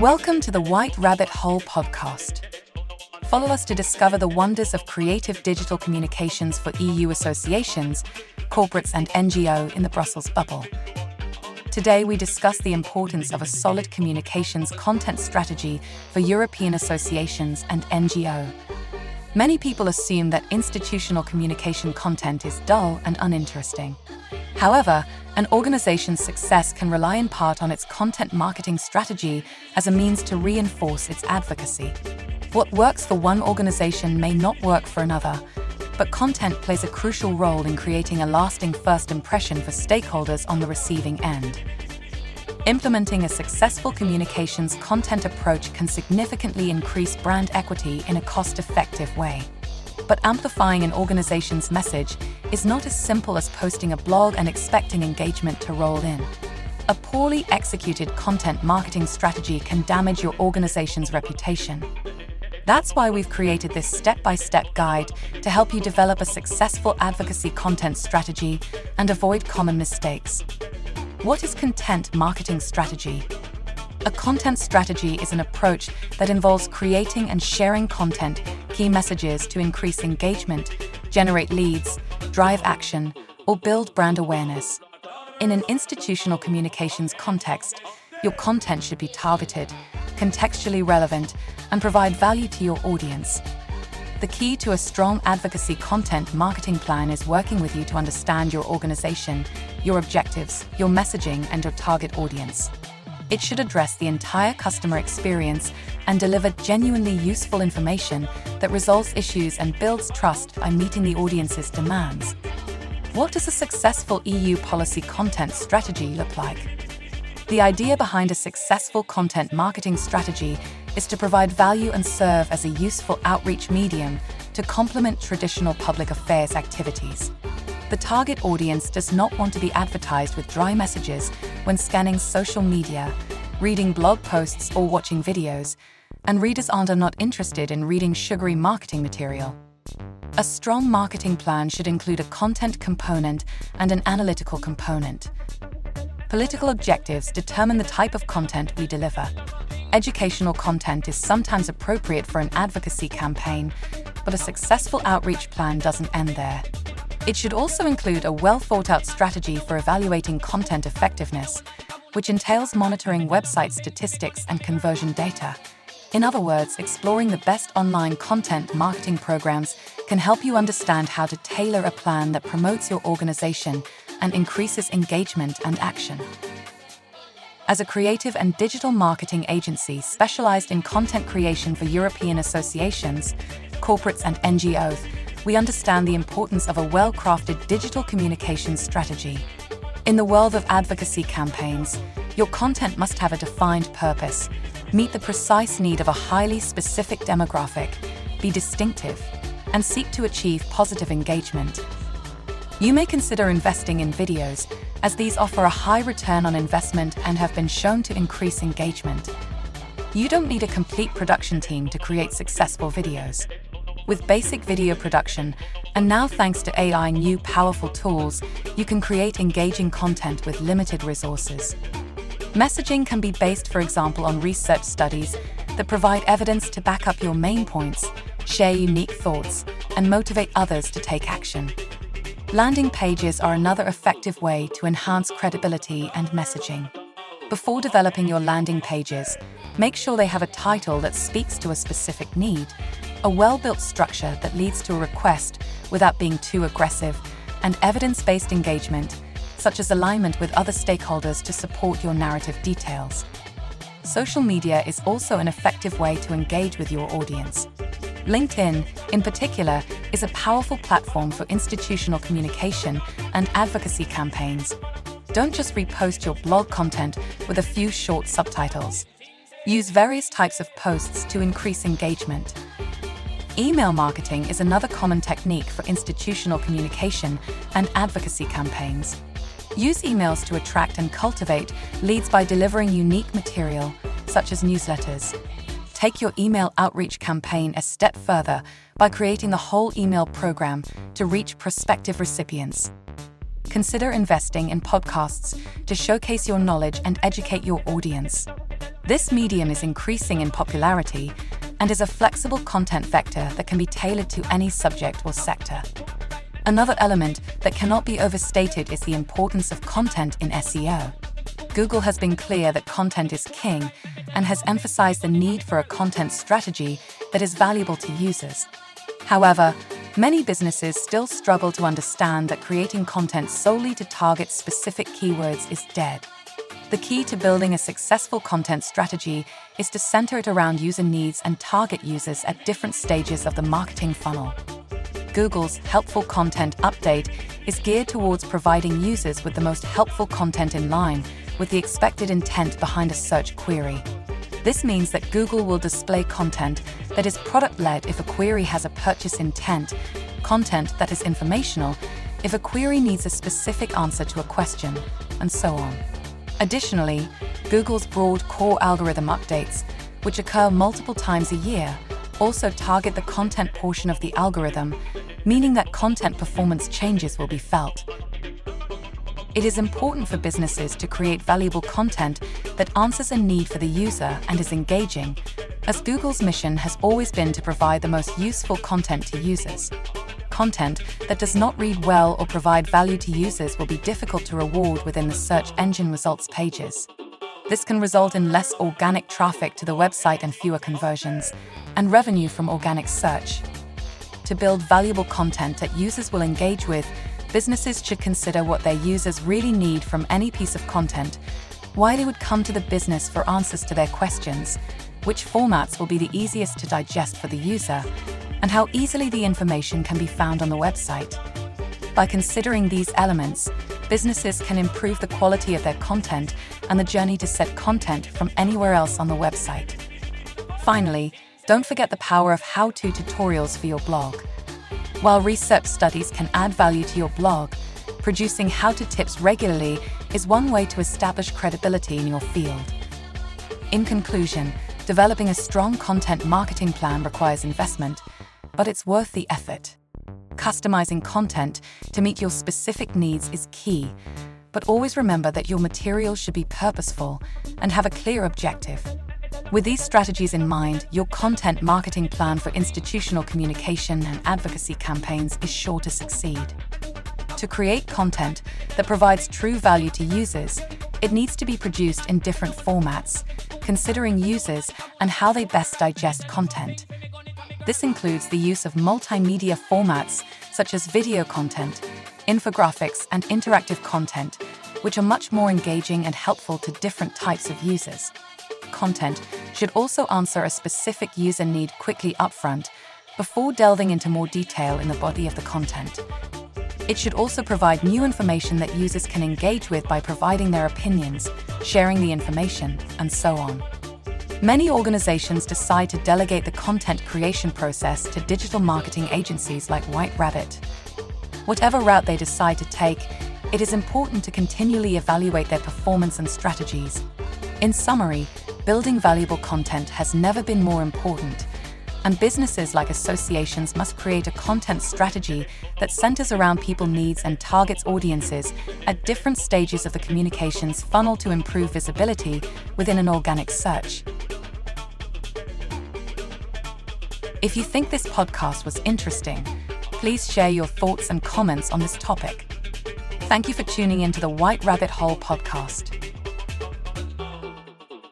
Welcome to the White Rabbit Hole podcast. Follow us to discover the wonders of creative digital communications for EU associations, corporates, and NGO in the Brussels bubble. Today, we discuss the importance of a solid communications content strategy for European associations and NGO. Many people assume that institutional communication content is dull and uninteresting. However, an organization's success can rely in part on its content marketing strategy as a means to reinforce its advocacy. What works for one organization may not work for another, but content plays a crucial role in creating a lasting first impression for stakeholders on the receiving end. Implementing a successful communications content approach can significantly increase brand equity in a cost effective way. But amplifying an organization's message is not as simple as posting a blog and expecting engagement to roll in. A poorly executed content marketing strategy can damage your organization's reputation. That's why we've created this step by step guide to help you develop a successful advocacy content strategy and avoid common mistakes. What is content marketing strategy? A content strategy is an approach that involves creating and sharing content, key messages to increase engagement, generate leads, drive action, or build brand awareness. In an institutional communications context, your content should be targeted, contextually relevant, and provide value to your audience. The key to a strong advocacy content marketing plan is working with you to understand your organization, your objectives, your messaging, and your target audience. It should address the entire customer experience and deliver genuinely useful information that resolves issues and builds trust by meeting the audience's demands. What does a successful EU policy content strategy look like? The idea behind a successful content marketing strategy is to provide value and serve as a useful outreach medium to complement traditional public affairs activities. The target audience does not want to be advertised with dry messages when scanning social media, reading blog posts, or watching videos, and readers aren't are not interested in reading sugary marketing material. A strong marketing plan should include a content component and an analytical component. Political objectives determine the type of content we deliver. Educational content is sometimes appropriate for an advocacy campaign, but a successful outreach plan doesn't end there. It should also include a well thought out strategy for evaluating content effectiveness, which entails monitoring website statistics and conversion data. In other words, exploring the best online content marketing programs can help you understand how to tailor a plan that promotes your organization and increases engagement and action. As a creative and digital marketing agency specialized in content creation for European associations, corporates, and NGOs, we understand the importance of a well crafted digital communications strategy. In the world of advocacy campaigns, your content must have a defined purpose, meet the precise need of a highly specific demographic, be distinctive, and seek to achieve positive engagement. You may consider investing in videos, as these offer a high return on investment and have been shown to increase engagement. You don't need a complete production team to create successful videos with basic video production, and now thanks to AI new powerful tools, you can create engaging content with limited resources. Messaging can be based, for example, on research studies that provide evidence to back up your main points, share unique thoughts, and motivate others to take action. Landing pages are another effective way to enhance credibility and messaging. Before developing your landing pages, make sure they have a title that speaks to a specific need a well built structure that leads to a request without being too aggressive, and evidence based engagement, such as alignment with other stakeholders to support your narrative details. Social media is also an effective way to engage with your audience. LinkedIn, in particular, is a powerful platform for institutional communication and advocacy campaigns. Don't just repost your blog content with a few short subtitles. Use various types of posts to increase engagement. Email marketing is another common technique for institutional communication and advocacy campaigns. Use emails to attract and cultivate leads by delivering unique material, such as newsletters. Take your email outreach campaign a step further by creating the whole email program to reach prospective recipients. consider investing in podcasts to showcase your knowledge and educate your audience. This medium is increasing in popularity and is a flexible content vector that can be tailored to any subject or sector. Another element that cannot be overstated is the importance of content in SEO. Google has been clear that content is king and has emphasized the need for a content strategy that is valuable to users. However, many businesses still struggle to understand that creating content solely to target specific keywords is dead. The key to building a successful content strategy is to center it around user needs and target users at different stages of the marketing funnel. Google's Helpful Content Update is geared towards providing users with the most helpful content in line with the expected intent behind a search query. This means that Google will display content that is product led if a query has a purchase intent, content that is informational if a query needs a specific answer to a question, and so on. Additionally, Google's broad core algorithm updates, which occur multiple times a year, also target the content portion of the algorithm, meaning that content performance changes will be felt. It is important for businesses to create valuable content that answers a need for the user and is engaging, as Google's mission has always been to provide the most useful content to users. Content that does not read well or provide value to users will be difficult to reward within the search engine results pages. This can result in less organic traffic to the website and fewer conversions, and revenue from organic search. To build valuable content that users will engage with, businesses should consider what their users really need from any piece of content, why they would come to the business for answers to their questions, which formats will be the easiest to digest for the user, and how easily the information can be found on the website. By considering these elements, businesses can improve the quality of their content and the journey to set content from anywhere else on the website. Finally, don't forget the power of how to tutorials for your blog. While research studies can add value to your blog, producing how to tips regularly is one way to establish credibility in your field. In conclusion, developing a strong content marketing plan requires investment, but it's worth the effort. Customizing content to meet your specific needs is key, but always remember that your material should be purposeful and have a clear objective. With these strategies in mind, your content marketing plan for institutional communication and advocacy campaigns is sure to succeed. To create content that provides true value to users, it needs to be produced in different formats, considering users and how they best digest content. This includes the use of multimedia formats such as video content, infographics, and interactive content, which are much more engaging and helpful to different types of users content should also answer a specific user need quickly upfront before delving into more detail in the body of the content. It should also provide new information that users can engage with by providing their opinions, sharing the information, and so on. Many organizations decide to delegate the content creation process to digital marketing agencies like White Rabbit. Whatever route they decide to take, it is important to continually evaluate their performance and strategies. In summary, building valuable content has never been more important, and businesses like associations must create a content strategy that centers around people needs and targets audiences at different stages of the communications funnel to improve visibility within an organic search. If you think this podcast was interesting, please share your thoughts and comments on this topic. Thank you for tuning in to the White Rabbit Hole podcast.